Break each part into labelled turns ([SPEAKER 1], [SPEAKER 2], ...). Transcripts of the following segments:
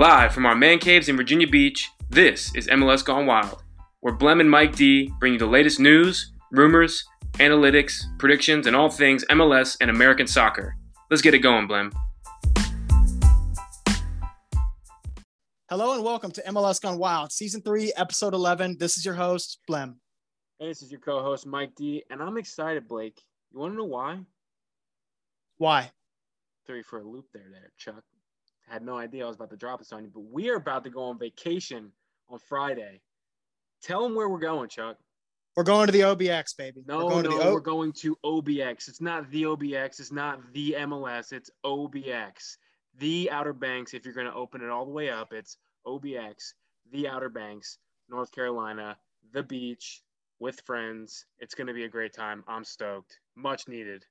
[SPEAKER 1] Live from our man caves in Virginia Beach, this is MLS Gone Wild, where Blem and Mike D bring you the latest news, rumors, analytics, predictions, and all things MLS and American soccer. Let's get it going, Blem.
[SPEAKER 2] Hello and welcome to MLS Gone Wild, Season 3, Episode 11. This is your host, Blem.
[SPEAKER 1] Hey, this is your co host, Mike D, and I'm excited, Blake. You want to know why?
[SPEAKER 2] Why?
[SPEAKER 1] Threw you for a loop there, there, Chuck. Had no idea I was about to drop this on you, but we are about to go on vacation on Friday. Tell them where we're going, Chuck.
[SPEAKER 2] We're going to the OBX, baby.
[SPEAKER 1] No,
[SPEAKER 2] we're going
[SPEAKER 1] no,
[SPEAKER 2] to the o-
[SPEAKER 1] we're going to OBX. It's not the OBX. It's not the MLS. It's OBX. The Outer Banks. If you're going to open it all the way up, it's OBX. The Outer Banks, North Carolina, the beach with friends. It's going to be a great time. I'm stoked. Much needed.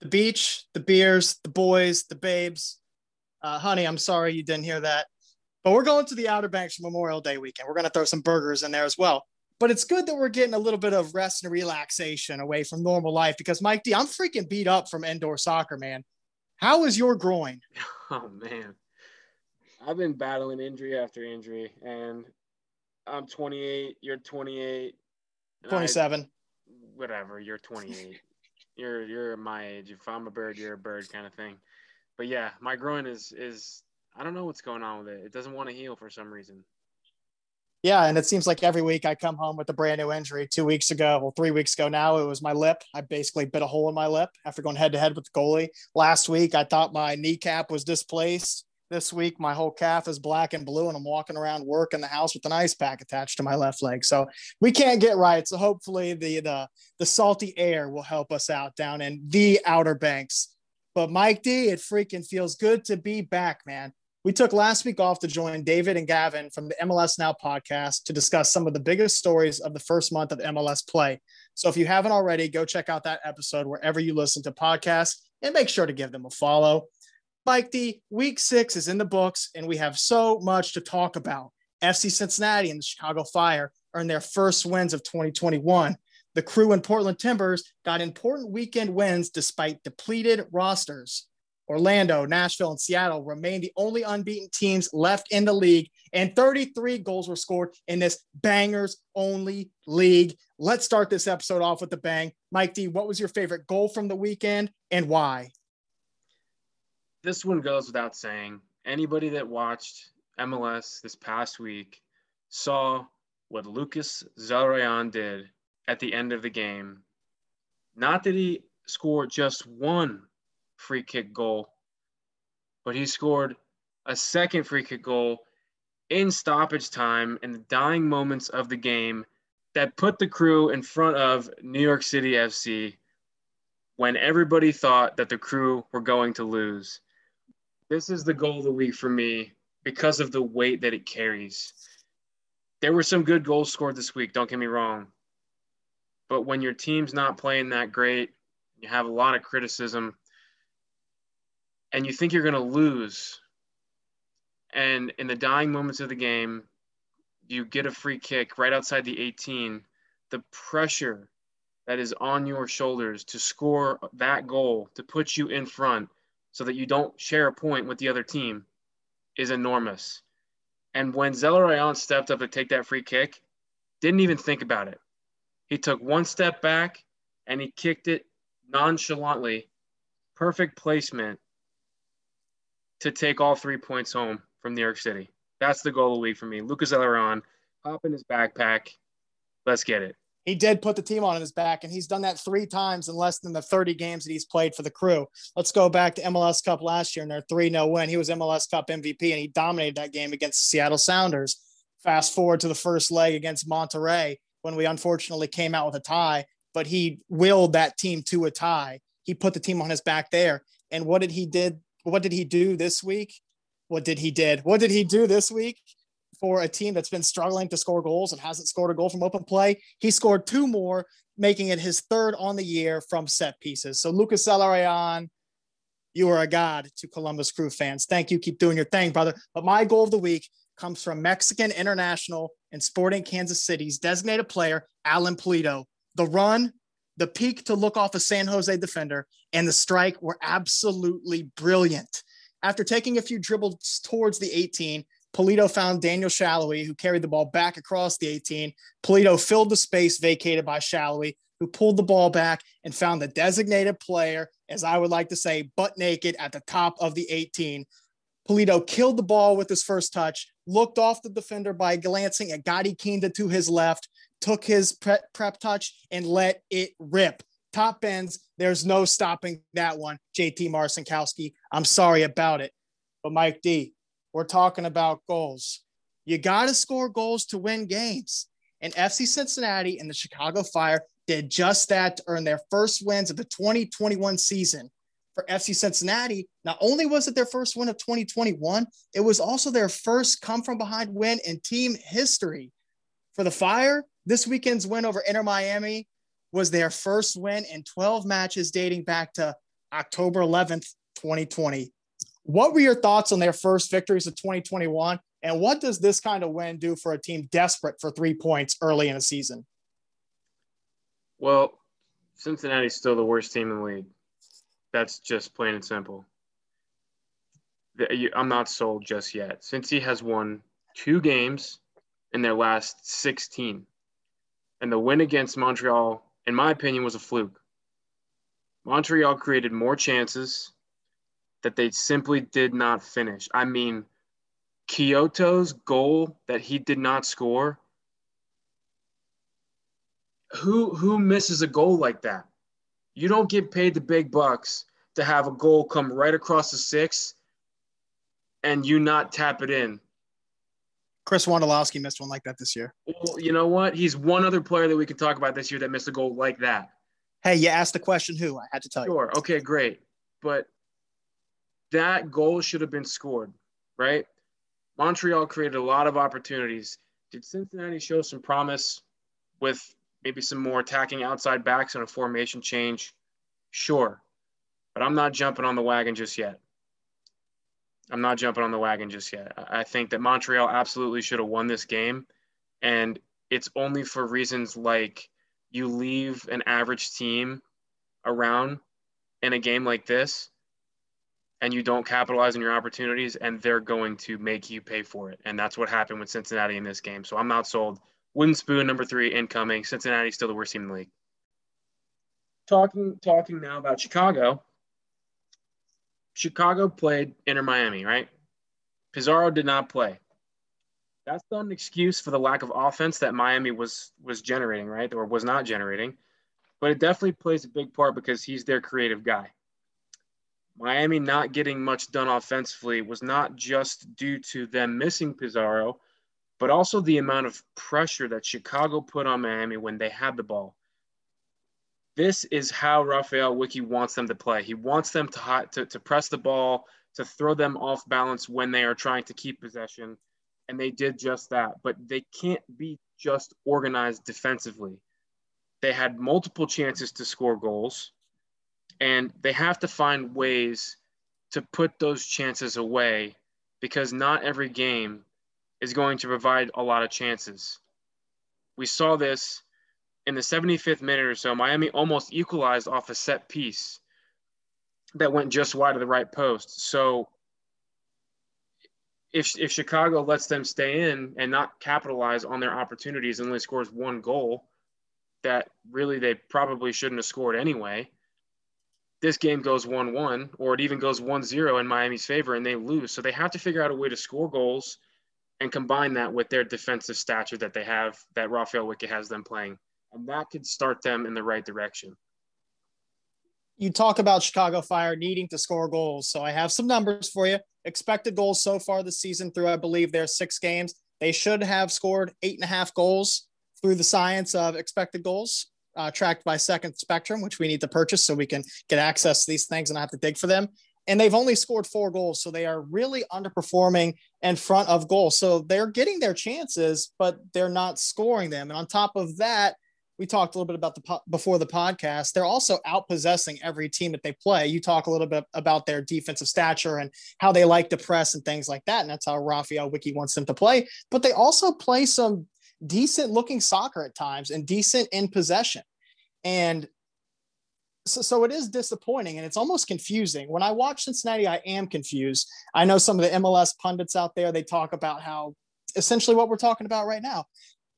[SPEAKER 2] the beach, the beers, the boys, the babes. Uh, honey, I'm sorry you didn't hear that. But we're going to the Outer Banks for Memorial Day weekend. We're going to throw some burgers in there as well. But it's good that we're getting a little bit of rest and relaxation away from normal life because, Mike D, I'm freaking beat up from indoor soccer, man. How is your groin?
[SPEAKER 1] Oh man, I've been battling injury after injury, and I'm 28. You're 28. and I-
[SPEAKER 2] 27.
[SPEAKER 1] whatever. You're 28. you're you're my age. If I'm a bird, you're a bird, kind of thing. But yeah, my groin is is I don't know what's going on with it. It doesn't want to heal for some reason.
[SPEAKER 2] Yeah, and it seems like every week I come home with a brand new injury. Two weeks ago, well, three weeks ago now, it was my lip. I basically bit a hole in my lip after going head to head with the goalie. Last week, I thought my kneecap was displaced. This week, my whole calf is black and blue, and I'm walking around work in the house with an ice pack attached to my left leg. So we can't get right. So hopefully, the the the salty air will help us out down in the Outer Banks. But Mike D, it freaking feels good to be back, man. We took last week off to join David and Gavin from the MLS Now podcast to discuss some of the biggest stories of the first month of MLS play. So if you haven't already, go check out that episode wherever you listen to podcasts and make sure to give them a follow. Mike D, week six is in the books, and we have so much to talk about. FC Cincinnati and the Chicago Fire earned their first wins of 2021. The crew and Portland Timbers got important weekend wins despite depleted rosters. Orlando, Nashville, and Seattle remain the only unbeaten teams left in the league, and 33 goals were scored in this bangers only league. Let's start this episode off with the bang. Mike D, what was your favorite goal from the weekend and why?
[SPEAKER 1] This one goes without saying. Anybody that watched MLS this past week saw what Lucas Zelarayan did at the end of the game. Not that he scored just one free kick goal, but he scored a second free kick goal in stoppage time in the dying moments of the game that put the crew in front of New York City FC when everybody thought that the crew were going to lose. This is the goal of the week for me because of the weight that it carries. There were some good goals scored this week, don't get me wrong. But when your team's not playing that great, you have a lot of criticism, and you think you're going to lose. And in the dying moments of the game, you get a free kick right outside the 18. The pressure that is on your shoulders to score that goal, to put you in front so that you don't share a point with the other team, is enormous. And when Zelarayan stepped up to take that free kick, didn't even think about it. He took one step back and he kicked it nonchalantly. Perfect placement to take all three points home from New York City. That's the goal of the week for me. Lucas Zelarayan, hop in his backpack. Let's get it.
[SPEAKER 2] He did put the team on his back, and he's done that three times in less than the 30 games that he's played for the crew. Let's go back to MLS Cup last year and their 3 0 win. He was MLS Cup MVP, and he dominated that game against the Seattle Sounders. Fast forward to the first leg against Monterrey when we unfortunately came out with a tie, but he willed that team to a tie. He put the team on his back there. And what did he did? What did he do this week? What did he did? What did he do this week? for a team that's been struggling to score goals and hasn't scored a goal from open play. He scored two more, making it his third on the year from set pieces. So Lucas Zelarayan, you are a god to Columbus Crew fans. Thank you. Keep doing your thing, brother. But my goal of the week comes from Mexican international and Sporting Kansas City's designated player, Alan Pulido. The run, the peak to look off a San Jose defender, and the strike were absolutely brilliant. After taking a few dribbles towards the 18, Pulido found Daniel Salloi, who carried the ball back across the 18. Pulido filled the space vacated by Salloi, who pulled the ball back and found the designated player, as I would like to say, butt naked at the top of the 18. Pulido killed the ball with his first touch, looked off the defender by glancing at Gadi Kinda to his left, took his prep, prep touch, and let it rip. Top ends, there's no stopping that one. JT Marcinkowski, I'm sorry about it. But Mike D, we're talking about goals. You got to score goals to win games. And FC Cincinnati and the Chicago Fire did just that to earn their first wins of the 2021 season. For FC Cincinnati, not only was it their first win of 2021, it was also their first come from behind win in team history. For the Fire, this weekend's win over Inter Miami was their first win in 12 matches dating back to October 11th, 2020. What were your thoughts on their first victories of 2021? And what does this kind of win do for a team desperate for three points early in a season?
[SPEAKER 1] Well, Cincinnati's still the worst team in the league. That's just plain and simple. I'm not sold just yet. Since he has won two games in their last 16. And the win against Montreal, in my opinion, was a fluke. Montreal created more chances that they simply did not finish. I mean, Quioto's goal that he did not score. Who who misses a goal like that? You don't get paid the big bucks to have a goal come right across the six and you not tap it in.
[SPEAKER 2] Chris Wondolowski missed one like that this year.
[SPEAKER 1] Well, you know what? He's one other player that we can talk about this year that missed a goal like that.
[SPEAKER 2] Hey, you asked the question who? I had to tell
[SPEAKER 1] sure. you. Sure. Okay, great. But that goal should have been scored, right? Montreal created a lot of opportunities. Did Cincinnati show some promise with maybe some more attacking outside backs and a formation change? Sure. But I'm not jumping on the wagon just yet. I'm not jumping on the wagon just yet. I think that Montreal absolutely should have won this game. And it's only for reasons like you leave an average team around in a game like this and you don't capitalize on your opportunities, and they're going to make you pay for it. And that's what happened with Cincinnati in this game. So I'm not sold. Wooden spoon number three incoming. Cincinnati still the worst team in the league. Talking talking now about Chicago. Chicago played Inter Miami, right? Pizarro did not play. That's not an excuse for the lack of offense that Miami was was generating, right? Or was not generating. But it definitely plays a big part because he's their creative guy. Miami not getting much done offensively was not just due to them missing Pizarro, but also the amount of pressure that Chicago put on Miami when they had the ball. This is how Raphael Wicky wants them to play. He wants them to, to, to press the ball, to throw them off balance when they are trying to keep possession. And they did just that. But they can't be just organized defensively. They had multiple chances to score goals and they have to find ways to put those chances away because not every game is going to provide a lot of chances. We saw this in the 75th minute or so. Miami almost equalized off a set piece that went just wide of the right post. So if, if Chicago lets them stay in and not capitalize on their opportunities and only scores one goal that really they probably shouldn't have scored anyway, this game goes 1 1, or it even goes 1 0 in Miami's favor and they lose. So they have to figure out a way to score goals and combine that with their defensive stature that they have, that Raphael Wicky has them playing. And that could start them in the right direction.
[SPEAKER 2] You talk about Chicago Fire needing to score goals. So I have some numbers for you. Expected goals so far this season through, I believe, their six games. They should have scored eight and a half goals through the science of expected goals uh, tracked by Second Spectrum, which we need to purchase so we can get access to these things and not have to dig for them. And they've only scored four goals, so they are really underperforming in front of goal. So they're getting their chances, but they're not scoring them. And on top of that, we talked a little bit about the po- before the podcast. They're also outpossessing every team that they play. You talk a little bit about their defensive stature and how they like to press and things like that, and that's how Raphael Wicky wants them to play. But they also play some decent looking soccer at times and decent in possession. And so, so it is disappointing and it's almost confusing. When I watch Cincinnati, I am confused. I know some of the MLS pundits out there, they talk about how essentially what we're talking about right now.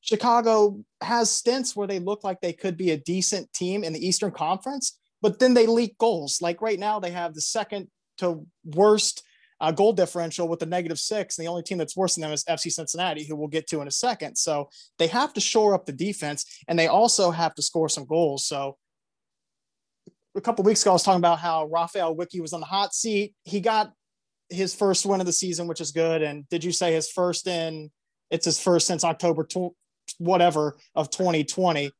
[SPEAKER 2] Chicago has stints where they look like they could be a decent team in the Eastern Conference, but then they leak goals. Like right now, they have the second to worst uh, goal differential with a negative six. And the only team that's worse than them is FC Cincinnati, who we'll get to in a second. So they have to shore up the defense and they also have to score some goals. So a couple weeks ago, I was talking about how Raphael Wicky was on the hot seat. He got his first win of the season, which is good. And did you say his first in? It's his first since October tw- whatever of 2020.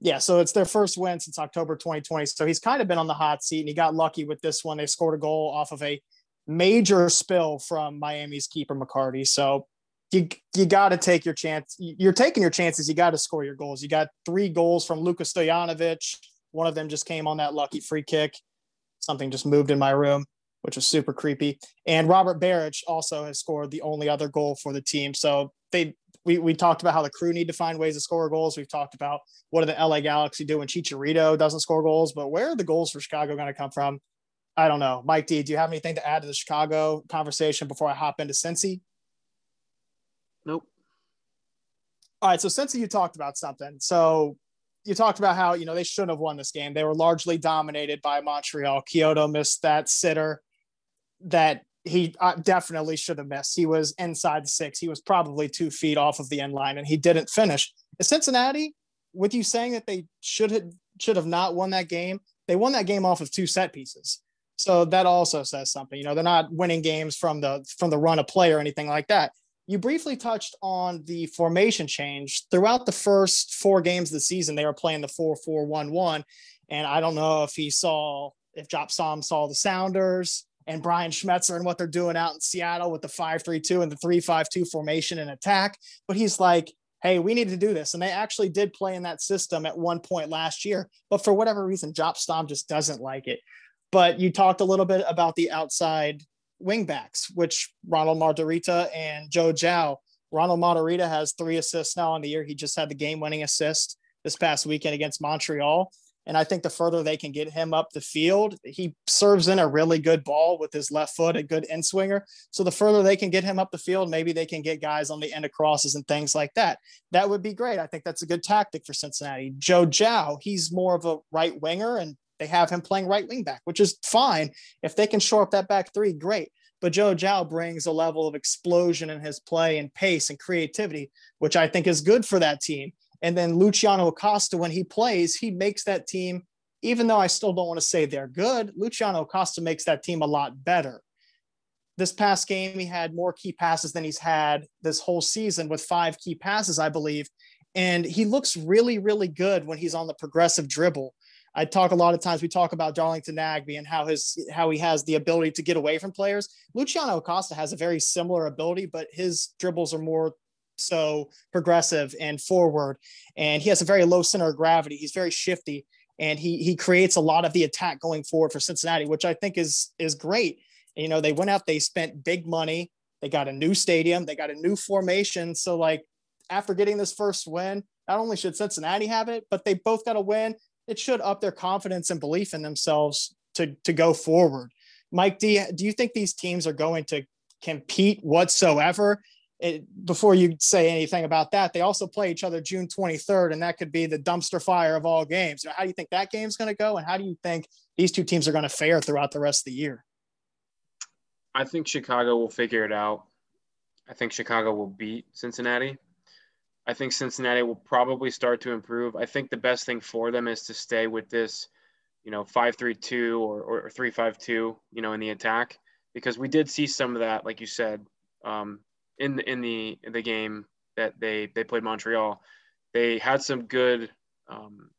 [SPEAKER 2] Yeah, so it's their first win since October 2020. So he's kind of been on the hot seat, and he got lucky with this one. They scored a goal off of a major spill from Miami's keeper McCarthy. So you you got to take your chance. You're taking your chances. You got to score your goals. You got three goals from Luka Stojanovic one of them just came on that lucky free kick. Something just moved in my room, which was super creepy. And Robert Beric also has scored the only other goal for the team. So they we, we talked about how the crew need to find ways to score goals. We've talked about what do the LA Galaxy do when Chicharito doesn't score goals, but where are the goals for Chicago going to come from? I don't know. Mike D, do you have anything to add to the Chicago conversation before I hop into Cincy?
[SPEAKER 1] Nope.
[SPEAKER 2] All right. So Cincy, you talked about something. So you talked about how you know they shouldn't have won this game. They were largely dominated by Montreal. Quioto missed that sitter that he uh, definitely should have missed. He was inside the six. He was probably two feet off of the end line, and he didn't finish. Is Cincinnati, with you saying that they should have should have not won that game, they won that game off of two set pieces. So that also says something. You know, they're not winning games from the from the run of play or anything like that you briefly touched on the formation change throughout the first four games of the season. They were playing the 4 4 1 1. And I don't know if he saw, if Jaap Stam saw the Sounders and Brian Schmetzer and what they're doing out in Seattle with the 5 3 2 and the 3 5 2 formation and attack. But he's like, hey, we need to do this. And they actually did play in that system at one point last year. But for whatever reason, Jaap Stam just doesn't like it. But you talked a little bit about the outside wingbacks, which Ronald Matarrita and Joe Gyau. Ronald Matarrita has three assists now on the year. He just had the game winning assist this past weekend against Montreal. And I think the further they can get him up the field, he serves in a really good ball with his left foot, a good in swinger. So the further they can get him up the field, maybe they can get guys on the end of crosses and things like that. That would be great. I think that's a good tactic for Cincinnati. Joe Gyau, he's more of a right winger and they have him playing right wing back, which is fine. If they can shore up that back three, great. But Joe Gyau brings a level of explosion in his play and pace and creativity, which I think is good for that team. And then Luciano Acosta, when he plays, he makes that team, even though I still don't want to say they're good, Luciano Acosta makes that team a lot better. This past game, he had more key passes than he's had this whole season with five key passes, I believe. And he looks really, really good when he's on the progressive dribble. I talk a lot of times we talk about Darlington Nagbe and how his how he has the ability to get away from players. Luciano Acosta has a very similar ability, but his dribbles are more so progressive and forward, and he has a very low center of gravity. He's very shifty, and he he creates a lot of the attack going forward for Cincinnati, which I think is is great. You know, they went out, they spent big money, they got a new stadium, they got a new formation. So like after getting this first win, not only should Cincinnati have it, but they both got a win it should up their confidence and belief in themselves to to go forward. Mike, do you, do you think these teams are going to compete whatsoever? It, before you say anything about that, they also play each other June 23rd, and that could be the dumpster fire of all games. How do you think that game's going to go, and how do you think these two teams are going to fare throughout the rest of the year?
[SPEAKER 1] I think Chicago will figure it out. I think Chicago will beat Cincinnati. I think Cincinnati will probably start to improve. I think the best thing for them is to stay with this, you know, five-three-two or, or three-five-two, you know, in the attack, because we did see some of that, like you said, um, in the in the in the game that they they played Montreal. They had some good um,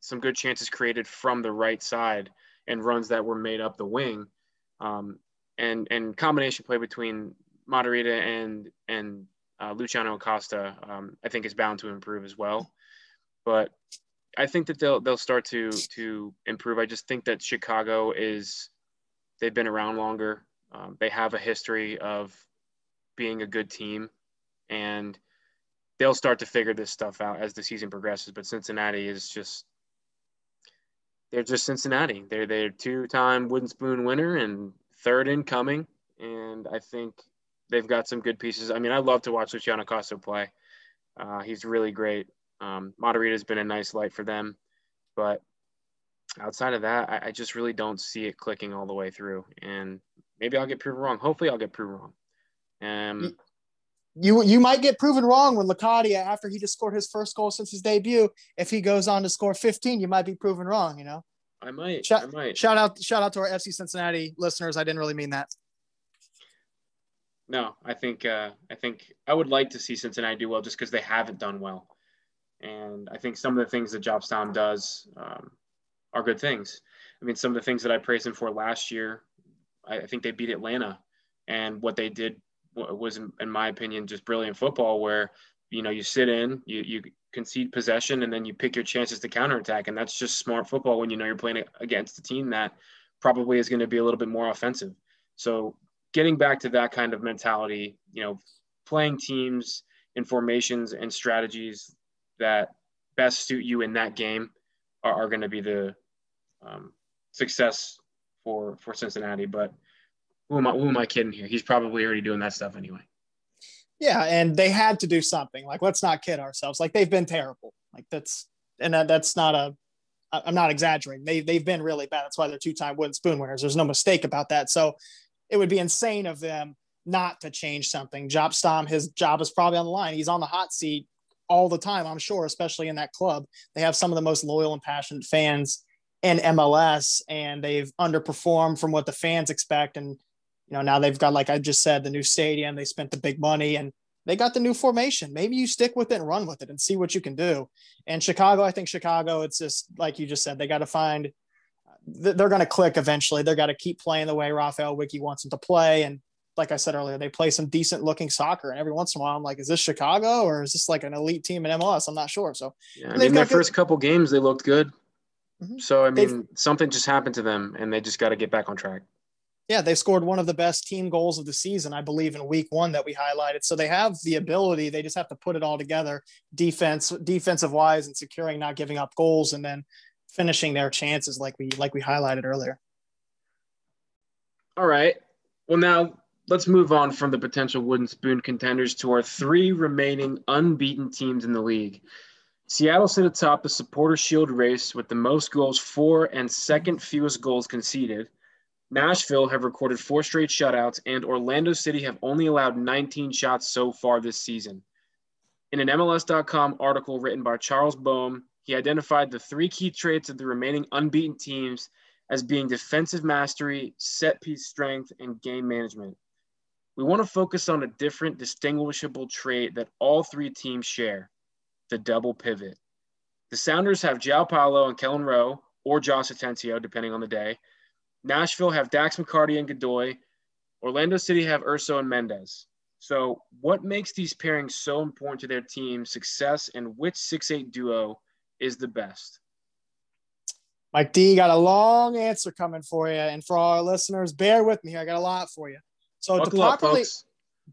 [SPEAKER 1] some good chances created from the right side and runs that were made up the wing, um, and and combination play between Matarrita and and uh, Luciano Acosta, um, I think, is bound to improve as well. But I think that they'll they'll start to to improve. I just think that Chicago is they've been around longer. Um, they have a history of being a good team, and they'll start to figure this stuff out as the season progresses. But Cincinnati is just they're just Cincinnati. They're they're two-time wooden spoon winner and third incoming, and I think they've got some good pieces. I mean, I love to watch Luciano Costa play. Uh, he's really great. Um, has been a nice light for them, but outside of that, I, I, just really don't see it clicking all the way through. And maybe I'll get proven wrong. Hopefully, I'll get proven wrong. Um,
[SPEAKER 2] you you might get proven wrong when Locadia, after he just scored his first goal since his debut, if he goes on to score 15, you might be proven wrong. You know.
[SPEAKER 1] I might.
[SPEAKER 2] Shout,
[SPEAKER 1] I might.
[SPEAKER 2] Shout out! Shout out to our FC Cincinnati listeners. I didn't really mean that.
[SPEAKER 1] No, I think uh, I think I would like to see Cincinnati do well just because they haven't done well, and I think some of the things that Jaap Stam does um, are good things. I mean, some of the things that I praised him for last year, I, I think they beat Atlanta, and what they did was, in my opinion, just brilliant football. Where you know you sit in, you you concede possession, and then you pick your chances to counterattack, and that's just smart football when you know you're playing against a team that probably is going to be a little bit more offensive. So getting back to that kind of mentality, you know, playing teams in formations and strategies that best suit you in that game are, are going to be the um, success for for Cincinnati. But who am I? Who am I kidding here? He's probably already doing that stuff anyway.
[SPEAKER 2] Yeah, and they had to do something. Like, let's not kid ourselves. Like, they've been terrible. Like, that's and that, that's not a. I'm not exaggerating. They they've been really bad. That's why they're two time wooden spoon winners. There's no mistake about that. So, it would be insane of them not to change something. Jaap Stam, his job is probably on the line. He's on the hot seat all the time, I'm sure, especially in that club. They have some of the most loyal and passionate fans in MLS, and they've underperformed from what the fans expect. And you know, now they've got, like I just said, the new stadium. They spent the big money, and they got the new formation. Maybe you stick with it and run with it and see what you can do. And Chicago, I think Chicago, it's just like you just said, they got to find. They're going to click eventually. They're got to keep playing the way Raphael Wicky wants them to play, and like I said earlier, they play some decent looking soccer. And every once in a while, I'm like, is this Chicago or is this like an elite team in MLS? I'm not sure. So,
[SPEAKER 1] yeah, I mean, their first couple games, they looked good. Mm-hmm. So, I mean, they've, something just happened to them and they just got to get back on track.
[SPEAKER 2] Yeah, they scored one of the best team goals of the season, I believe, in week one that we highlighted. So they have the ability. They just have to put it all together, defense, defensive wise, and securing, not giving up goals, and then finishing their chances like we like we highlighted earlier.
[SPEAKER 1] All right. Well, now let's move on from the potential wooden spoon contenders to our three remaining unbeaten teams in the league. Seattle sit atop the supporter shield race with the most goals for and second fewest goals conceded. Nashville have recorded four straight shutouts, and Orlando City have only allowed 19 shots so far this season. In an MLS.com article written by Charles Boehm, he identified the three key traits of the remaining unbeaten teams as being defensive mastery, set piece strength, and game management we want to focus on a different distinguishable trait that all three teams share the double pivot. The Sounders have João Paulo and Kelyn Rowe, or Josh Atencio, depending on the day. Nashville have Dax McCarty and Godoy. Orlando City have Urso and Mendez. So, what makes these pairings so important to their team's success, and which 6 8 duo is the best?
[SPEAKER 2] Mike D got a long answer coming for you. And for our listeners, bear with me here. I got a lot for you. So buckle to properly up,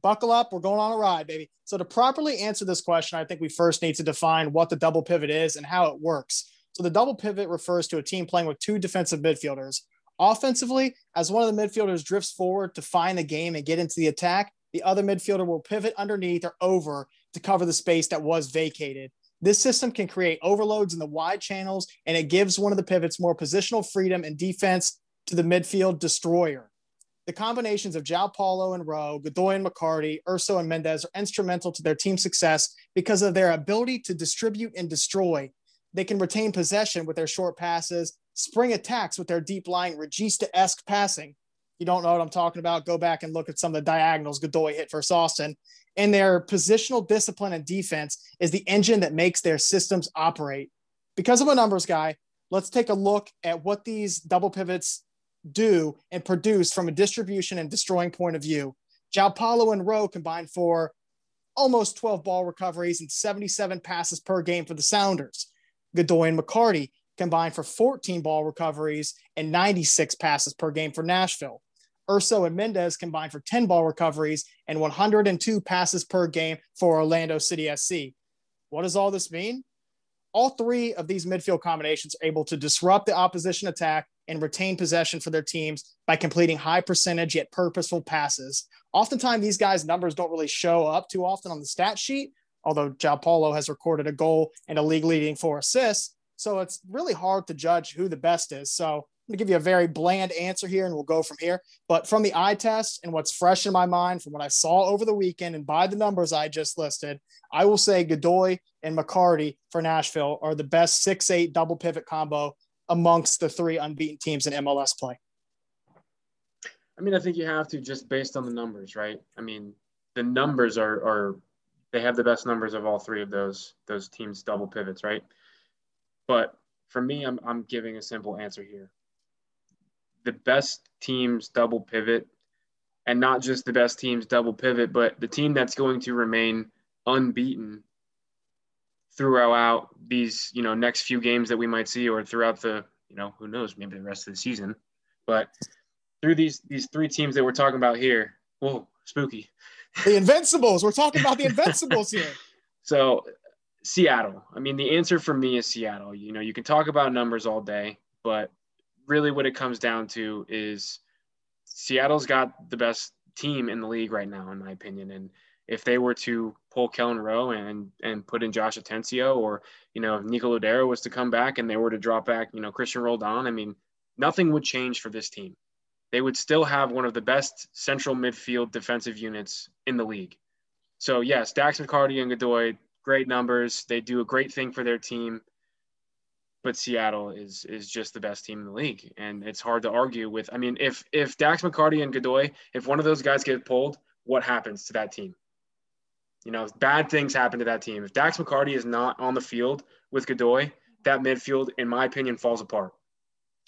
[SPEAKER 2] buckle up, we're going on a ride, baby. So to properly answer this question, I think we first need to define what the double pivot is and how it works. So the double pivot refers to a team playing with two defensive midfielders. Offensively, as one of the midfielders drifts forward to find the game and get into the attack, the other midfielder will pivot underneath or over to cover the space that was vacated. This system can create overloads in the wide channels, and it gives one of the pivots more positional freedom and defense to the midfield destroyer. The combinations of João Paulo and Rowe, Godoy and McCarty, Urso and Mendez are instrumental to their team success because of their ability to distribute and destroy. They can retain possession with their short passes, spring attacks with their deep lying Regista-esque passing. You don't know what I'm talking about? Go back and look at some of the diagonals Godoy hit for Austin. And their positional discipline and defense is the engine that makes their systems operate. Because of a numbers guy, let's take a look at what these double pivots do and produce from a distribution and destroying point of view. João Paulo and Rowe combined for almost 12 ball recoveries and 77 passes per game for the Sounders. Godoy and McCarty combined for 14 ball recoveries and 96 passes per game for Nashville. Urso and Mendez combined for 10 ball recoveries and 102 passes per game for Orlando City SC. What does all this mean? all three of these midfield combinations are able to disrupt the opposition attack and retain possession for their teams by completing high percentage yet purposeful passes. Oftentimes, these guys' numbers don't really show up too often on the stat sheet, although João Paulo has recorded a goal and a league leading four assists. So it's really hard to judge who the best is. So going to give you a very bland answer here and we'll go from here. But from the eye test and what's fresh in my mind from what I saw over the weekend and by the numbers I just listed, I will say Godoy and McCarty for Nashville are the best six eight double pivot combo amongst the three unbeaten teams in MLS play.
[SPEAKER 1] I mean, I think you have to just based on the numbers, right? I mean, the numbers are are they have the best numbers of all three of those those teams double pivots, right? But for me, I'm I'm giving a simple answer here. The best teams double pivot, and not just the best teams double pivot, but the team that's going to remain unbeaten throughout these you know next few games that we might see or throughout the you know who knows maybe the rest of the season. But through these these three teams that we're talking about here whoa spooky.
[SPEAKER 2] The invincibles. We're talking about the invincibles here.
[SPEAKER 1] So seattle. I mean the answer for me is seattle. You know you can talk about numbers all day but really what it comes down to is seattle's got the best team in the league right now in my opinion and if they were to pull Kelyn Rowe and and put in Josh Atencio, or you know if Nico Lodeiro was to come back and they were to drop back, you know Cristian Roldan, I mean nothing would change for this team. They would still have one of the best central midfield defensive units in the league. So yes, Dax McCarty and Godoy, great numbers. They do a great thing for their team. But Seattle is is just the best team in the league, and it's hard to argue with. I mean, if if Dax McCarty and Godoy, if one of those guys get pulled, what happens to that team? You know, bad things happen to that team. If Dax McCarty is not on the field with Godoy, that midfield, in my opinion, falls apart.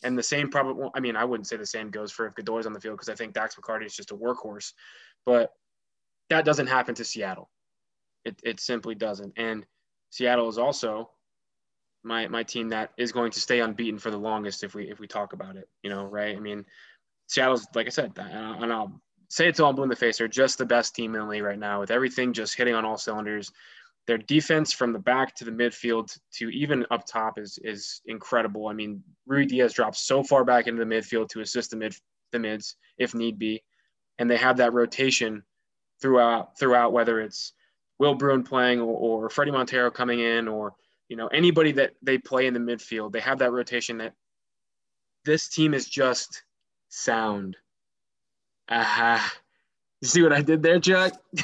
[SPEAKER 1] And the same probably, I mean, I wouldn't say the same goes for if Godoy's on the field because I think Dax McCarty is just a workhorse. But that doesn't happen to Seattle. It, it simply doesn't. And Seattle is also my my team that is going to stay unbeaten for the longest if we if we talk about it. You know, right? I mean, Seattle's like I said, and I'll say it till I'm blue in the face, they're just the best team in the league right now with everything just hitting on all cylinders. Their defense from the back to the midfield to even up top is is incredible. I mean, Ruidíaz drops so far back into the midfield to assist the mid the mids if need be, and they have that rotation throughout throughout whether it's Will Bruin playing or, or Fredy Montero coming in or you know anybody that they play in the midfield. They have that rotation that this team is just sound Aha. Uh-huh. You see what I did there, Chuck?
[SPEAKER 2] if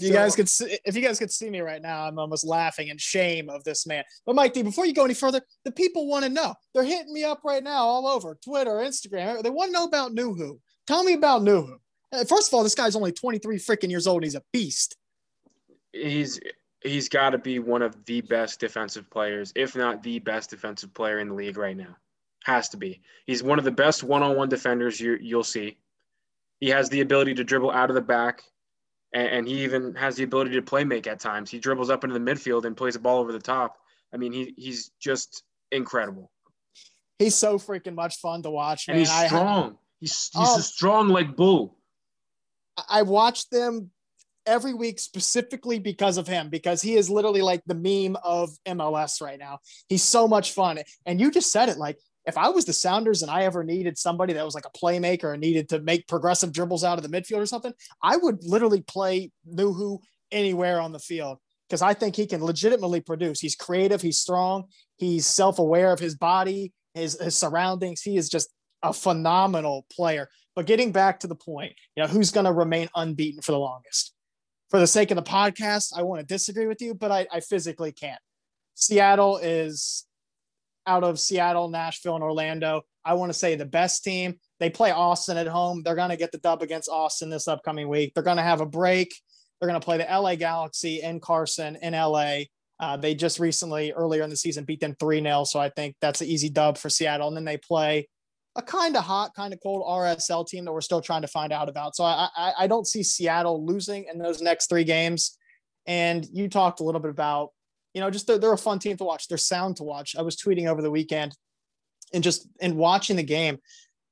[SPEAKER 2] you so, guys could see, if you guys could see me right now, I'm almost laughing in shame of this man. But Mike D, before you go any further, the people want to know. They're hitting me up right now all over Twitter, Instagram. They want to know about Nouhou. Tell me about Nouhou. Uh, first of all, this guy's only 23 freaking years old and he's a beast.
[SPEAKER 1] He's he's got to be one of the best defensive players, if not the best defensive player in the league right now. Has to be. He's one of the best one-on-one defenders you, you'll see. He has the ability to dribble out of the back, and, and, he even has the ability to play make at times. He dribbles up into the midfield and plays a ball over the top. I mean, he he's just incredible.
[SPEAKER 2] He's so freaking much fun to watch,
[SPEAKER 1] man. And he's strong. I, he's he's oh, a strong like bull.
[SPEAKER 2] I watched them every week specifically because of him, because he is literally like the meme of MLS right now. He's so much fun. And you just said it like if I was the Sounders and I ever needed somebody that was like a playmaker and needed to make progressive dribbles out of the midfield or something, I would literally play Nouhou anywhere on the field because I think he can legitimately produce. He's creative, he's strong, he's self-aware of his body, his, his surroundings. He is just a phenomenal player. But getting back to the point, you know, who's going to remain unbeaten for the longest? For the sake of the podcast, I want to disagree with you, but I, I physically can't. Seattle is out of Seattle, Nashville, and Orlando. I want to say the best team. They play Austin at home. They're going to get the dub against Austin this upcoming week. They're going to have a break. They're going to play the LA Galaxy in Carson in LA. Uh, they just recently, earlier in the season, beat them 3 0. So I think that's an easy dub for Seattle. And then they play a kind of hot, kind of cold RSL team that we're still trying to find out about. So I, I, I don't see Seattle losing in those next three games. And you talked a little bit about you know, just they're, they're a fun team to watch. They're sound to watch. I was tweeting over the weekend and just in watching the game,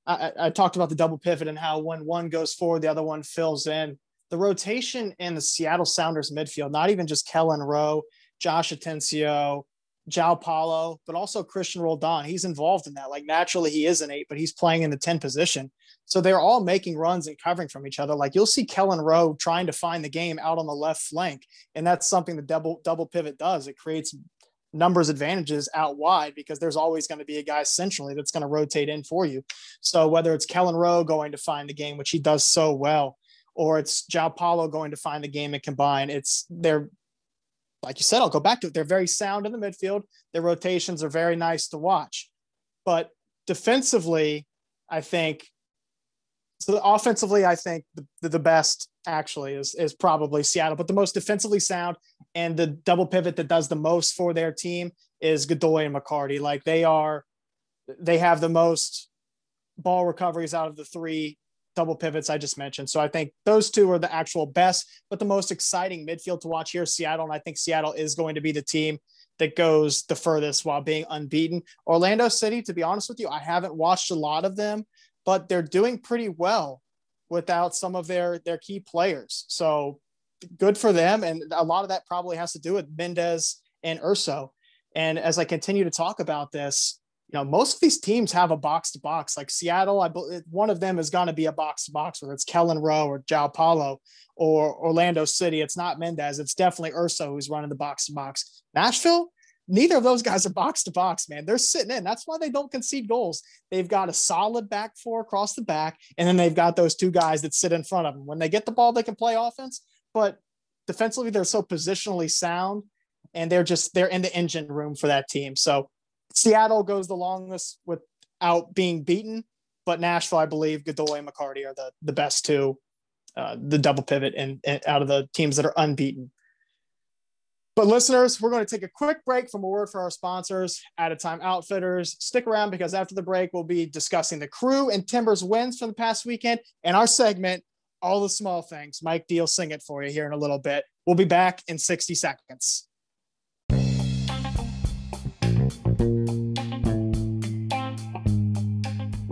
[SPEAKER 2] I, I, talked about the double pivot and how when one goes forward, the other one fills in. The rotation in the Seattle Sounders midfield, not even just Kelyn Rowe, Josh Atencio, Joao Paulo, but also Cristian Roldan. He's involved in that. Like naturally, he is an eight, but he's playing in the 10 position. So they're all making runs and covering from each other. Like you'll see Kelyn Rowe trying to find the game out on the left flank. And that's something the double double pivot does. It creates numbers advantages out wide because there's always going to be a guy centrally that's going to rotate in for you. So whether it's Kelyn Rowe going to find the game, which he does so well, or it's João Paulo going to find the game and combine, it's they're like you said, I'll go back to it. They're very sound in the midfield. Their rotations are very nice to watch. But defensively, I think so offensively, I think the, the best actually is is probably Seattle, but the most defensively sound and the double pivot that does the most for their team is Godoy and McCarty. Like they are, they have the most ball recoveries out of the three double pivots I just mentioned. So I think those two are the actual best, but the most exciting midfield to watch here, Seattle. And I think Seattle is going to be the team that goes the furthest while being unbeaten. Orlando City, to be honest with you, I haven't watched a lot of them, but they're doing pretty well without some of their their key players. So good for them. And a lot of that probably has to do with Mendez and Urso. And as I continue to talk about this, you know, most of these teams have a box to box. Like Seattle, I believe one of them is going to be a box to box, whether it's Kelyn Rowe or Joao Paulo or Orlando City. It's not Mendez. It's definitely Urso who's running the box to box. Nashville, neither of those guys are box to box, man. They're sitting in. That's why they don't concede goals. They've got a solid back four across the back, and then they've got those two guys that sit in front of them. When they get the ball, they can play offense, but defensively, they're so positionally sound, and they're just they're in the engine room for that team. So Seattle goes the longest without being beaten, but Nashville, I believe, Godoy and McCarty are the the best two, uh, the double pivot, and, and out of the teams that are unbeaten. But listeners, we're going to take a quick break from a word for our sponsors, Added Time Outfitters. Stick around because after the break, we'll be discussing the crew and Timbers wins from the past weekend and our segment, All the Small Things. Mike D will sing it for you here in a little bit. We'll be back in 60 seconds.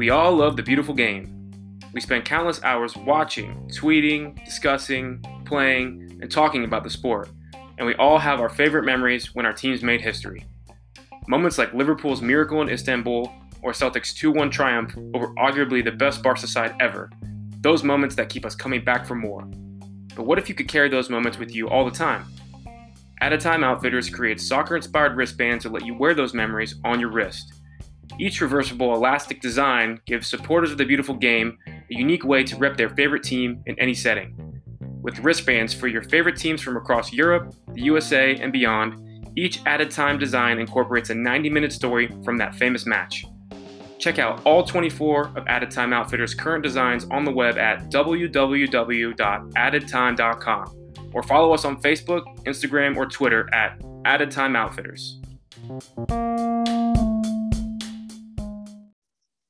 [SPEAKER 1] We all love the beautiful game. We spend countless hours watching, tweeting, discussing, playing, and talking about the sport and we all have our favorite memories when our teams made history. Moments like Liverpool's miracle in Istanbul or Celtic's 2 1 triumph over arguably the best Barca side ever. Those moments that keep us coming back for more. But what if you could carry those moments with you all the time? Added Time Outfitters creates soccer inspired wristbands to let you wear those memories on your wrist. Each reversible elastic design gives supporters of the beautiful game a unique way to rep their favorite team in any setting with wristbands for your favorite teams from across Europe, the USA, and beyond. Each added time design incorporates a 90 minute story from that famous match. Check out all 24 of Added Time Outfitters' current designs on the web at www.addedtime.com or follow us on Facebook, Instagram, or Twitter at Added Time Outfitters.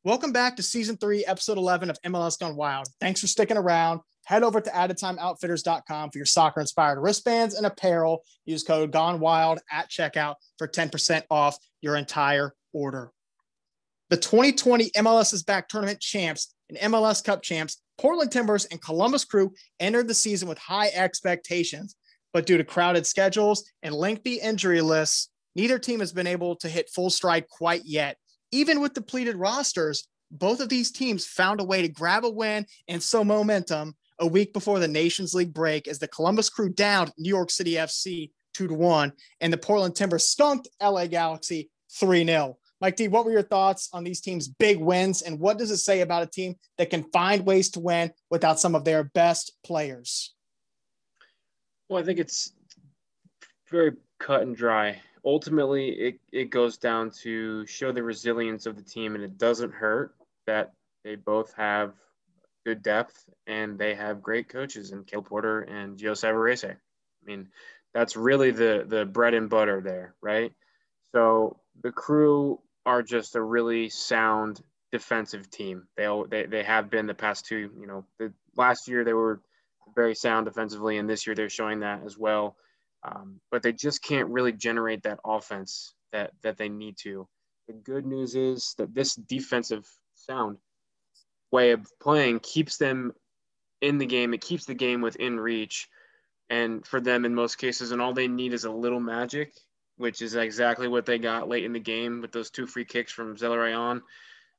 [SPEAKER 2] Welcome back to season three, episode 11 of MLS Gone Wild. Thanks for sticking around head over to addedtimeoutfitters.com for your soccer inspired wristbands and apparel. Use code Gone Wild at checkout for 10% off your entire order. The 2020 MLS is Back tournament champs and MLS Cup champs, Portland Timbers and Columbus Crew entered the season with high expectations. But due to crowded schedules and lengthy injury lists, neither team has been able to hit full stride quite yet. Even with depleted rosters, both of these teams found a way to grab a win and so momentum a week before the Nations League break as the Columbus Crew downed New York City FC 2 to 1 and the Portland Timbers skunked LA Galaxy 3 0. Mike D, what were your thoughts on these teams' big wins and what does it say about a team that can find ways to win without some of their best players?
[SPEAKER 1] Well, I think it's very cut and dry. Ultimately, it, it goes down to show the resilience of the team, and it doesn't hurt that they both have good depth, and they have great coaches in Caleb Porter and Gio Savarese. I mean, that's really the the bread and butter there, right? So the crew are just a really sound defensive team. They they they have been the past two. You know, the last year they were very sound defensively, and this year they're showing that as well. Um, but they just can't really generate that offense that that they need to. The good news is that this defensive sound way of playing keeps them in the game. It keeps the game within reach. and for them in most cases, and all they need is a little magic, which is exactly what they got late in the game with those two free kicks from Zelarayán.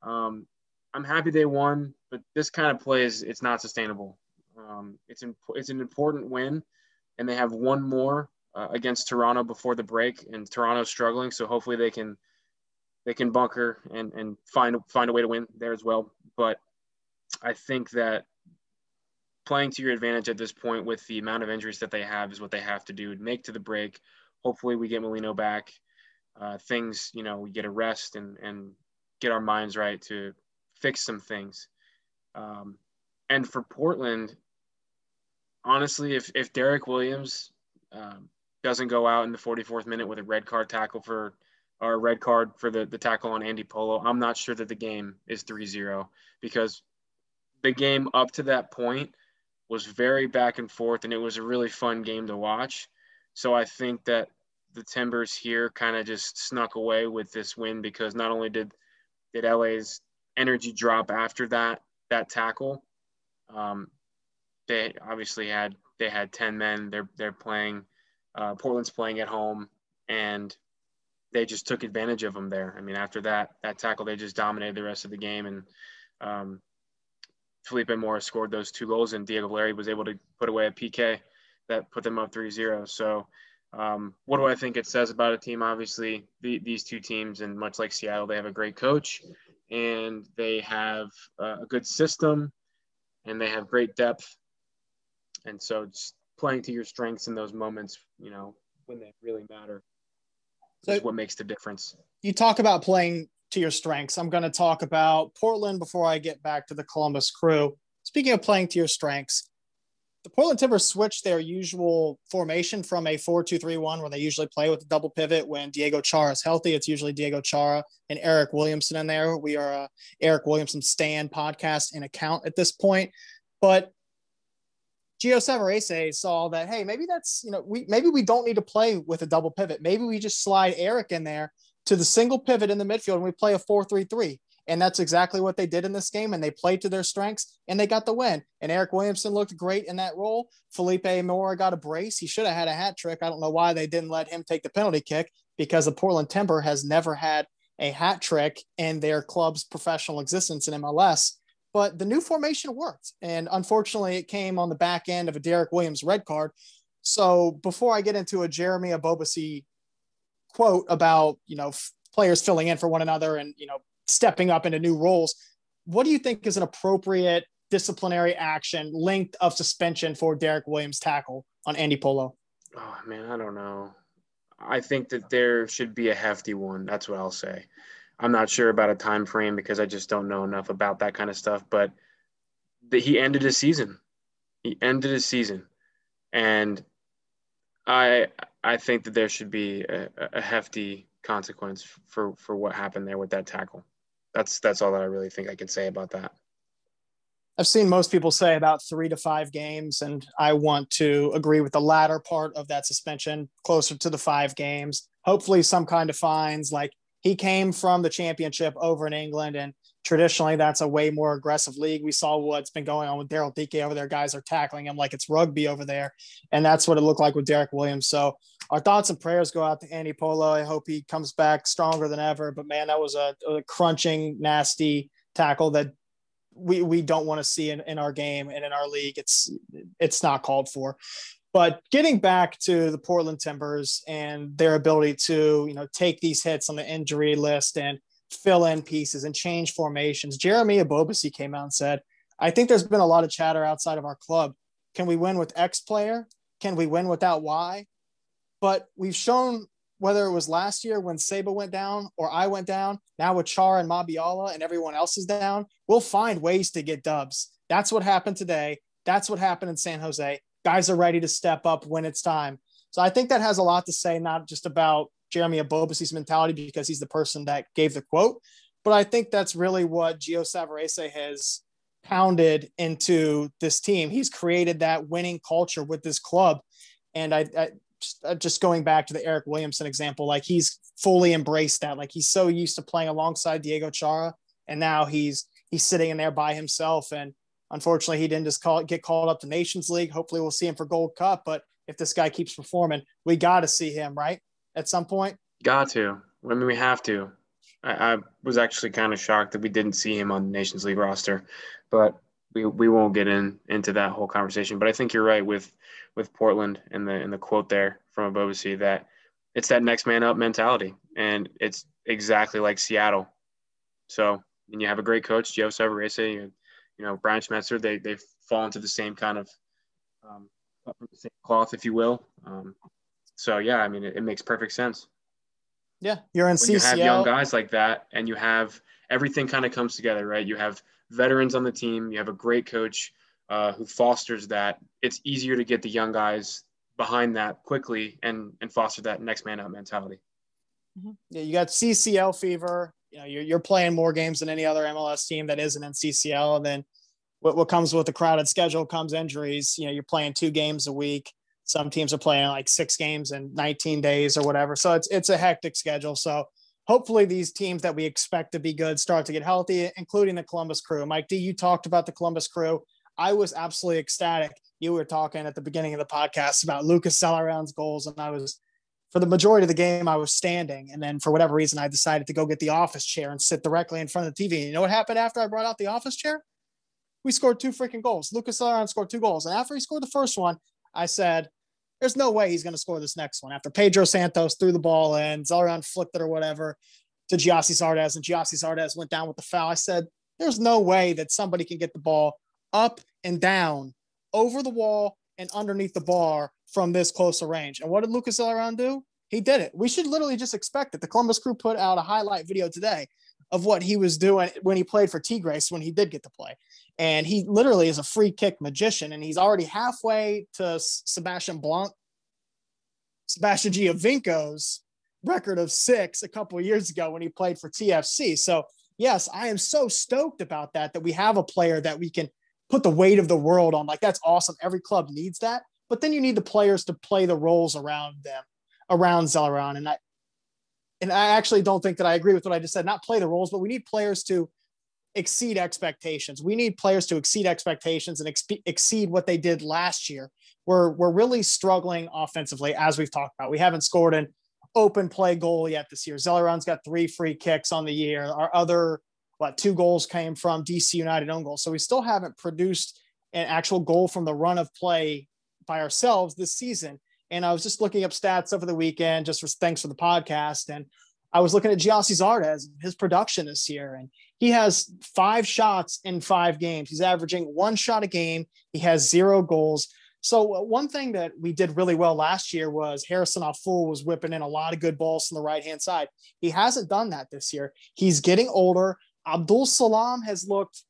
[SPEAKER 1] Um, I'm happy they won, but this kind of play is it's not sustainable. Um, it's in, it's an important win, and they have one more uh, against Toronto before the break, and Toronto's struggling, so hopefully they can they can bunker and and find find a way to win there as well. But I think that playing to your advantage at this point with the amount of injuries that they have is what they have to do. Make to the break. Hopefully, we get Molino back. Uh, things, you know, we get a rest and and get our minds right to fix some things. Um, and for Portland, honestly, if if Derrick Williams um, doesn't go out in the 44th minute with a red card tackle for or a red card for the, the tackle on Andy Polo, I'm not sure that the game is 3-0 because the game up to that point was very back and forth, and it was a really fun game to watch. So I think that the Timbers here kind of just snuck away with this win because not only did did LA's energy drop after that that tackle, um, they obviously had they had ten men. They're they're playing. Uh, Portland's playing at home, and they just took advantage of them there. I mean, after that that tackle, they just dominated the rest of the game, and um, Felipe Mora scored those two goals, and Diego Valeri was able to put away a PK that put them up 3-0. So, um, what do I think it says about a team? Obviously, the, these two teams, and much like Seattle, they have a great coach, and they have uh, a good system, and they have great depth. And so, playing to your strengths in those moments, you know, when they really matter, so is what makes the difference.
[SPEAKER 2] You talk about playing to your strengths. I'm going to talk about Portland before I get back to the Columbus crew. Speaking of playing to your strengths, the Portland Timbers switched their usual formation from a 4 2 3 1, where they usually play with a double pivot when Diego Chara is healthy. It's usually Diego Chara and Eryk Williamson in there. We are a Eryk Williamson stand podcast and account at this point. But Gio Savarese saw that, hey, maybe that's, you know, we maybe we don't need to play with a double pivot. Maybe we just slide Eric in there to the single pivot in the midfield and we play a 4-3-3. And that's exactly what they did in this game. And they played to their strengths and they got the win. And Eryk Williamson looked great in that role. Felipe Mora got a brace. He should have had a hat trick. I don't know why they didn't let him take the penalty kick because the Portland Timber has never had a hat trick in their club's professional existence in MLS. But the new formation worked. And unfortunately, it came on the back end of a Derrick Williams red card. So before I get into a Jeremy Ebobisse quote about you know f- players filling in for one another and you know stepping up into new roles. What do you think is an appropriate disciplinary action length of suspension for Derrick Williams tackle on Andy Polo?
[SPEAKER 1] Oh man, I don't know. I think that there should be a hefty one. That's what I'll say. I'm not sure about a time frame because I just don't know enough about that kind of stuff. But he ended his season. He ended his season, and I I think that there should be a, a hefty consequence for for what happened there with that tackle. That's that's all that I really think I can say about that.
[SPEAKER 2] I've seen most people say about three to five games, and I want to agree with the latter part of that suspension, closer to the five games. Hopefully, some kind of fines. Like he came from the championship over in England, and traditionally that's a way more aggressive league. We saw what's been going on with Daryl Dike over there. Guys are tackling him like it's rugby over there. And that's what it looked like with Derrick Williams. So our thoughts and prayers go out to Andy Polo. I hope he comes back stronger than ever. But man, that was a, a crunching, nasty tackle that we, we don't want to see in, in our game and in our league. It's it's not called for. But getting back to the Portland Timbers and their ability to, you know, take these hits on the injury list and fill in pieces and change formations. Jeremy Ebobisse came out and said, I think there's been a lot of chatter outside of our club. Can we win with X player? Can we win without Y? But we've shown whether it was last year when Saba went down or I went down, now with Char and Mabiala and everyone else is down, we'll find ways to get dubs. That's what happened today. That's what happened in San Jose. Guys are ready to step up when it's time. So I think that has a lot to say, not just about Jeremy Ebobisse's mentality because he's the person that gave the quote. But I think that's really what Gio Savarese has pounded into this team. He's created that winning culture with this club. And I, I uh, just going back to the Eryk Williamson example, like he's fully embraced that. Like he's so used to playing alongside Diego Chara, and now he's he's sitting in there by himself. And unfortunately, he didn't just call, get called up to Nations League. Hopefully, we'll see him for Gold Cup. But if this guy keeps performing. We got to see him, right? At some point.
[SPEAKER 1] Got to. I mean, we have to. I, I was actually kind of shocked that we didn't see him on the Nations League roster, but we, we won't get in into that whole conversation. But I think you're right with with Portland and the in the quote there from Ebobisse that it's that next man up mentality, and it's exactly like Seattle. So, and you have a great coach, Gio Savarese, you, you know Brian Schmetzer. They they fall into the same kind of um, the same cloth, if you will. Um, so yeah, I mean, it, it, makes perfect sense.
[SPEAKER 2] Yeah, you're in
[SPEAKER 1] when
[SPEAKER 2] CCL.
[SPEAKER 1] You have young guys like that, and you have everything kind of comes together, right? You have veterans on the team. You have a great coach uh, who fosters that. It's easier to get the young guys behind that quickly and and foster that next man up mentality.
[SPEAKER 2] Mm-hmm. Yeah, you got CCL fever. You know, you're, you're playing more games than any other MLS team that isn't in CCL, and then what, what comes with the crowded schedule comes injuries. You know, you're playing two games a week. Some teams are playing like six games in 19 days or whatever. So it's it's a hectic schedule. So hopefully these teams that we expect to be good start to get healthy, including the Columbus Crew. Mike D, you talked about the Columbus Crew. I was absolutely ecstatic. You were talking at the beginning of the podcast about Lucas Zelarayán's goals, and I was for the majority of the game I was standing, and then for whatever reason I decided to go get the office chair and sit directly in front of the TV. You know what happened after I brought out the office chair? We scored two freaking goals. Lucas Zelarayán scored two goals, and after he scored the first one, I said, "There's no way he's going to score this next one." After Pedro Santos threw the ball in, Zelarayán flicked it or whatever to Gyasi Zardes, and Gyasi Zardes went down with the foul. I said, "There's no way that somebody can get the ball up and down over the wall and underneath the bar from this close a range. And what did Lucas Zelarayán do? He did it. We should literally just expect it. The Columbus Crew put out a highlight video today of what he was doing when he played for Tigres when he did get to play. And he literally is a free kick magician, and he's already halfway to Sebastian Blanc, Sebastian Giovinco's record of six a couple years ago when he played for TFC. So yes, I am so stoked about that, that we have a player that we can put the weight of the world on. Like that's awesome. Every club needs that. But then you need the players to play the roles around them, around Zelarayán. And I and I actually don't think that I agree with what I just said. Not play the roles, but we need players to exceed expectations. We need players to exceed expectations and ex- exceed what they did last year. We're we're really struggling offensively, as we've talked about. We haven't scored an open play goal yet this year. Zelarayán's got three free kicks on the year. Our other what two goals came from DC United own goal. So we still haven't produced an actual goal from the run of play by ourselves this season. And I was just looking up stats over the weekend, just for thanks for the podcast. And I was looking at Gyasi Zardes, his production this year, and he has five shots in five games. He's averaging one shot a game. He has zero goals. So uh, one thing that we did really well last year was Harrison Afful was whipping in a lot of good balls from the right hand side. He hasn't done that this year. He's getting older. Abdul Salam has looked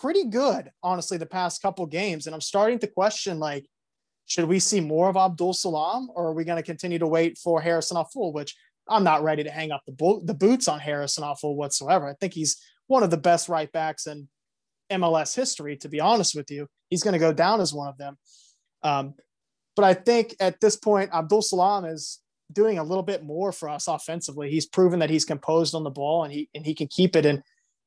[SPEAKER 2] pretty good, honestly, the past couple games. And I'm starting to question like, should we see more of Abdul Salam or are we going to continue to wait for Harrison Afful, which I'm not ready to hang up the, bo- the boots on Harrison Afful whatsoever. I think he's one of the best right backs in MLS history, to be honest with you. He's going to go down as one of them. Um, but I think at this point, Abdul Salam is doing a little bit more for us offensively. He's proven that he's composed on the ball and he and he can keep it. And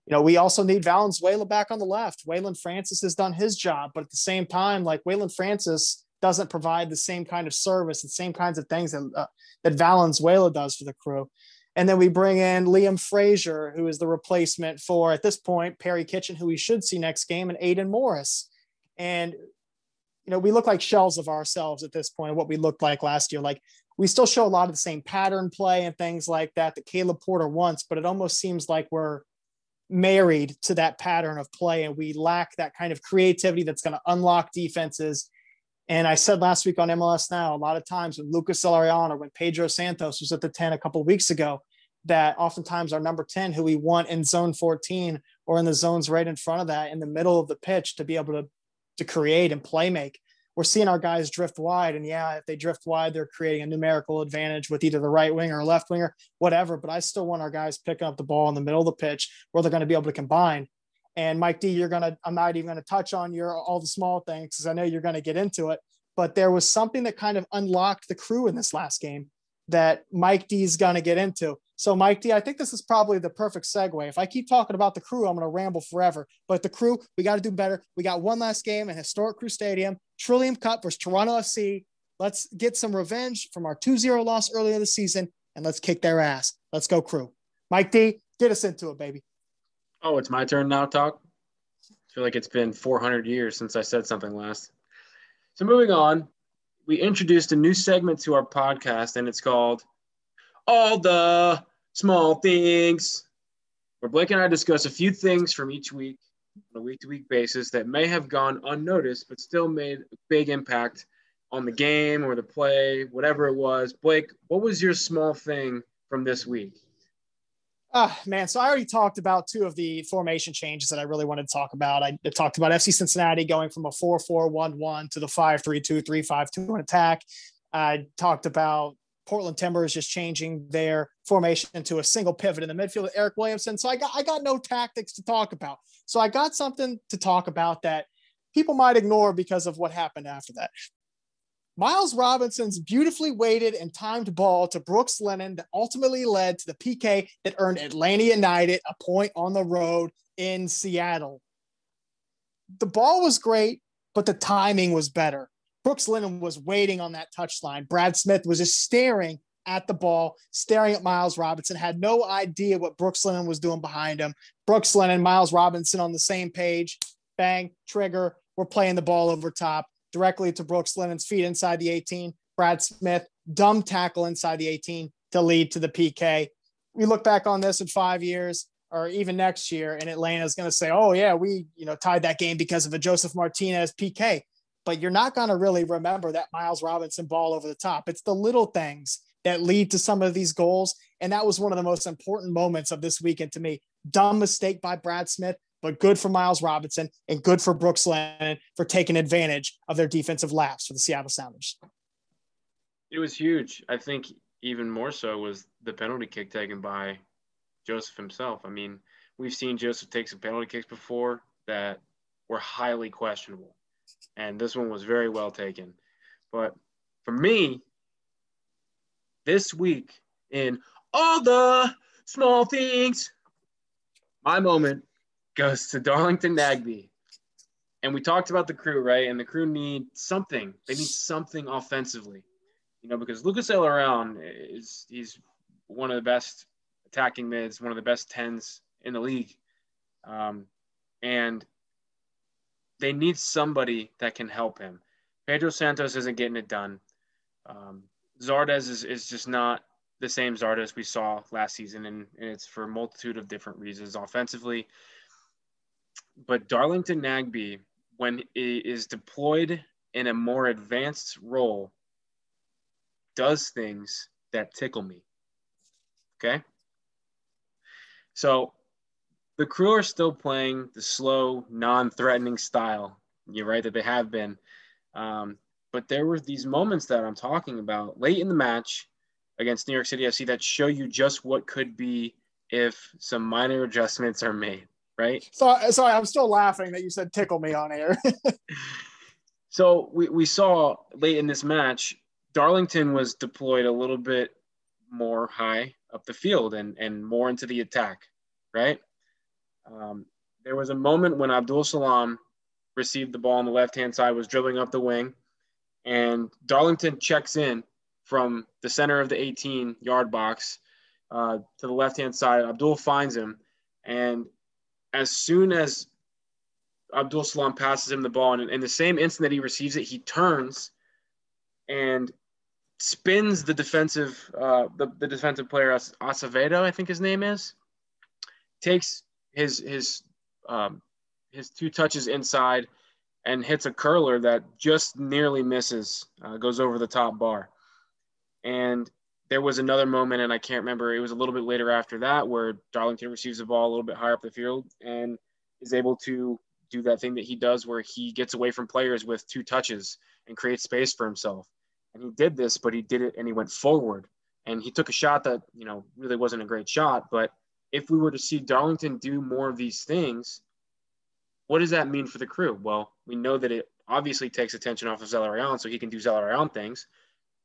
[SPEAKER 2] you know, we also need Valenzuela back on the left. Waylon Francis has done his job, but at the same time, like Waylon Francis doesn't provide the same kind of service and same kinds of things that uh, that Valenzuela does for the crew. And then we bring in Liam Fraser, who is the replacement for at this point Perry Kitchen, who we should see next game, and Aidan Morris. And you know, we look like shells of ourselves at this point, what we looked like last year. Like we still show a lot of the same pattern play and things like that that Caleb Porter wants, but it almost seems like we're married to that pattern of play and we lack that kind of creativity that's going to unlock defenses. And I said last week on MLS Now, a lot of times when Lucas Zelarayán or when Pedro Santos was at the 10 a couple weeks ago, that oftentimes our number 10, who we want in zone 14 or in the zones right in front of that, in the middle of the pitch to be able to, to create and play make, we're seeing our guys drift wide. And yeah, if they drift wide, they're creating a numerical advantage with either the right winger or left winger, whatever. But I still want our guys picking up the ball in the middle of the pitch where they're going to be able to combine. And Mike D, you're gonna, I'm not even gonna touch on your all the small things because I know you're gonna get into it. But there was something that kind of unlocked the crew in this last game that Mike D is gonna get into. So, Mike D, I think this is probably the perfect segue. If I keep talking about the crew, I'm to ramble forever. But the crew, we got to do better. We got one last game at Historic Crew Stadium, Trillium Cup versus Toronto FC. Let's get some revenge from our 2 0 loss earlier this season and let's kick their ass. Let's go, crew. Mike D, get us into it, baby.
[SPEAKER 1] Oh, it's my turn now, talk. I feel like it's been 400 years since I said something last. So, moving on, we introduced a new segment to our podcast, and it's called All the Small Things, where Blake and I discuss a few things from each week on a week to week basis that may have gone unnoticed, but still made a big impact on the game or the play, whatever it was. Blake, what was your small thing from this week?
[SPEAKER 2] Ah, man. So I already talked about two of the formation changes that I really wanted to talk about. I talked about FC Cincinnati going from a 4 4 1 1 to the 5 3 2 3 5 2 attack. I talked about Portland Timbers just changing their formation into a single pivot in the midfield with Eryk Williamson. So I got I got no tactics to talk about. So I got something to talk about that people might ignore because of what happened after that. Miles Robinson's beautifully weighted and timed ball to Brooks Lennon that ultimately led to the PK that earned Atlanta United a point on the road in Seattle. The ball was great, but the timing was better. Brooks Lennon was waiting on that touchline. Brad Smith was just staring at the ball, staring at Miles Robinson, had no idea what Brooks Lennon was doing behind him. Brooks Lennon, Miles Robinson on the same page, bang, trigger. We're playing the ball over top directly to Brooks Lennon's feet inside the 18. Brad Smith, dumb tackle inside the 18 to lead to the PK. We look back on this in five years or even next year, and Atlanta is going to say, "Oh yeah, we you know tied that game because of a Josef Martinez PK." But you're not going to really remember that Miles Robinson ball over the top. It's the little things that lead to some of these goals, and that was one of the most important moments of this weekend to me. Dumb mistake by Brad Smith, but good for Miles Robinson and good for Brooks Lennon for taking advantage of their defensive laps for the Seattle Sounders.
[SPEAKER 1] It was huge. I think even more so was the penalty kick taken by Joseph himself. I mean, we've seen Joseph take some penalty kicks before that were highly questionable, and this one was very well taken. But for me, this week in all the small things, my moment goes to Darlington Nagbe. And we talked about the crew, right? And the crew need something. They need something offensively, you know, because Lucas Zelarayán is he's one of the best attacking mids, one of the best tens in the league, um, and they need somebody that can help him. Pedro Santos isn't getting it done. Um, Zardes is, is just not the same Zardes we saw last season, and, and it's for a multitude of different reasons. Offensively, but Darlington Nagbe, when it is deployed in a more advanced role, does things that tickle me. Okay. So the crew are still playing the slow, non threatening style. You're right that they have been. Um, but there were these moments that I'm talking about late in the match against New York City FC that show you just what could be if some minor adjustments are made right?
[SPEAKER 2] So sorry, I'm still laughing that you said tickle me on air.
[SPEAKER 1] so we, we saw late in this match, Darlington was deployed a little bit more high up the field and, and more into the attack, right? Um, there was a moment when Abdul Salam received the ball on the left hand side, was dribbling up the wing, and Darlington checks in from the center of the 18 yard box uh, to the left hand side. Abdul finds him, and as soon as Abdul Salam passes him the ball, and in the same instant that he receives it, he turns and spins the defensive uh, the, the defensive player Acevedo, I think his name is, takes his his um, his two touches inside and hits a curler that just nearly misses, uh, goes over the top bar. And there was another moment, and I can't remember. It was a little bit later after that where Darlington receives the ball a little bit higher up the field and is able to do that thing that he does where he gets away from players with two touches and creates space for himself. And he did this, but he did it and he went forward. And he took a shot that, you know, really wasn't a great shot. But if we were to see Darlington do more of these things, what does that mean for the crew? Well, we know that it obviously takes attention off of Zelarayán so he can do Zelarayán things.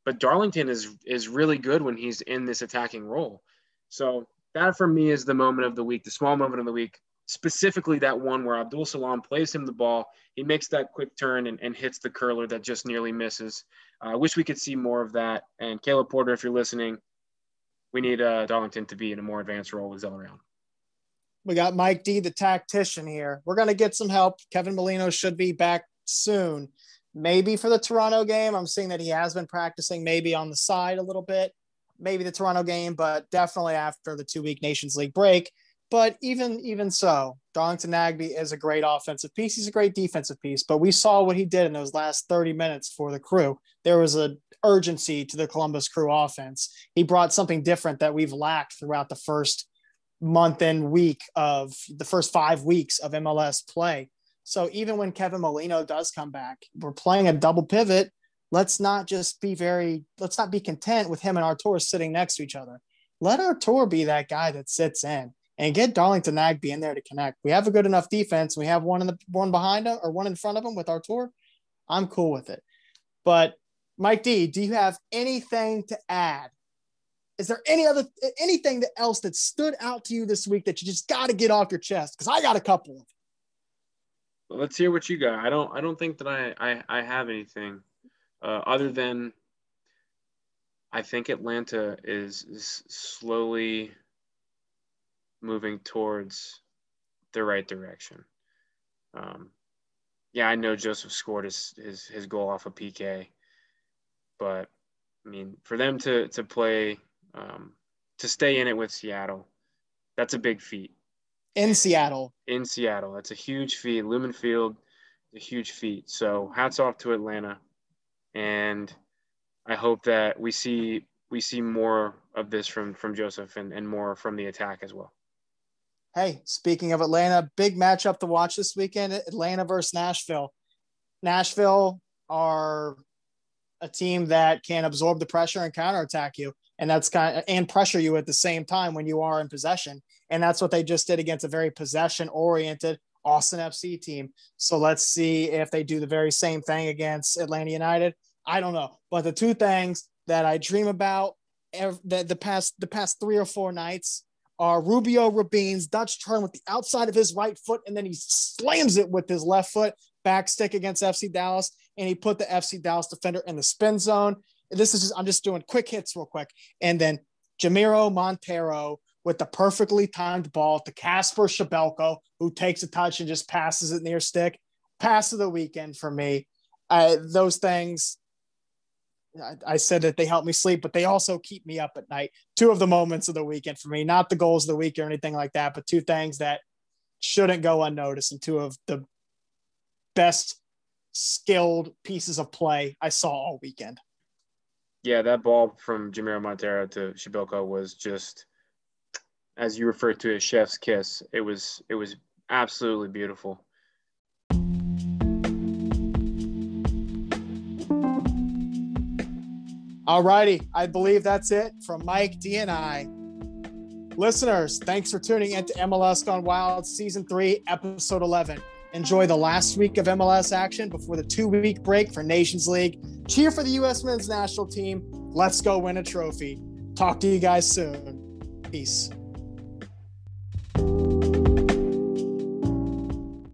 [SPEAKER 1] But Darlington is is really good when he's in this attacking role. So that for me is the moment of the week, the small moment of the week. specifically that one where Abdul Salam plays him the ball. He makes that quick turn and, and hits the curler that just nearly misses. I uh, wish we could see more of that. And Caleb Porter, if you're listening, we need uh, Darlington to be in a more advanced role with Zelarayán.
[SPEAKER 2] We got Mike D, the tactician here. We're going to get some help. Kevin Molino should be back soon. Maybe for the Toronto game. I'm seeing that he has been practicing maybe on the side a little bit, maybe the Toronto game, but definitely after the two week Nations League break. But even even so, Darlington Nagbe is a great offensive piece. He's a great defensive piece. But we saw what he did in those last 30 minutes for the crew. There was a urgency to the Columbus Crew offense. He brought something different that we've lacked throughout the first month and week of the first five weeks of MLS play. So even when Kevin Molino does come back, we're playing a double pivot. Let's not just be very, let's not be content with him and Artur sitting next to each other. Let Artur be that guy that sits in and get Darlington Nagbe in there to connect. We have a good enough defense. We have one in the one behind him or one in front of him with Artur. I'm cool with it. But Mike D, do you have anything to add is there any other anything else that stood out to you this week that you just got to get off your chest? Because I got a couple.
[SPEAKER 1] Well, let's hear what you got. I don't. I don't think that I I, I have anything uh, other than I think Atlanta is, is slowly moving towards the right direction. Um, yeah, I know Joseph scored his, his his goal off a of PK, but I mean, for them to to play um, to stay in it with Seattle. That's a big feat.
[SPEAKER 2] In Seattle.
[SPEAKER 1] In Seattle. That's a huge feat. Lumen Field, a huge feat. So hats off to Atlanta. And I hope that we see we see more of this from from Joseph and, and more from the attack as well.
[SPEAKER 2] Hey, speaking of Atlanta, big matchup to watch this weekend Atlanta versus Nashville. Nashville are a team that can absorb the pressure and counterattack you and that's kind of, and pressure you at the same time when you are in possession. And that's what they just did against a very possession oriented Austin FC team. So let's see if they do the very same thing against Atlanta United. I don't know, but the two things that I dream about the, the past the past three or four nights are Rubio Rubin's Dutch turn with the outside of his right foot, and then he slams it with his left foot back stick against FC Dallas, and he put the FC Dallas defender in the spin zone this is just, I'm just doing quick hits real quick. And then Jamiro Monteiro with the perfectly timed ball to Kacper Przybyłko, who takes a touch and just passes it near stick. Pass of the weekend for me. Uh, those things, I, I, said that they help me sleep, but they also keep me up at night. Two of the moments of the weekend for me, not the goals of the week or anything like that, but two things that shouldn't go unnoticed and two of the best skilled pieces of play I saw all weekend
[SPEAKER 1] yeah, that ball from Jamiro Monteiro to Przybyłko was just, as you referred to, a chef's kiss. It was it was absolutely beautiful.
[SPEAKER 2] All righty, I believe that's it from Mike D and I. Listeners, thanks for tuning into MLS Gone Wild Season 3, Episode 11. Enjoy the last week of MLS action before the two week break for Nations League. Cheer for the U.S. men's national team. Let's go win a trophy. Talk to you guys soon. Peace.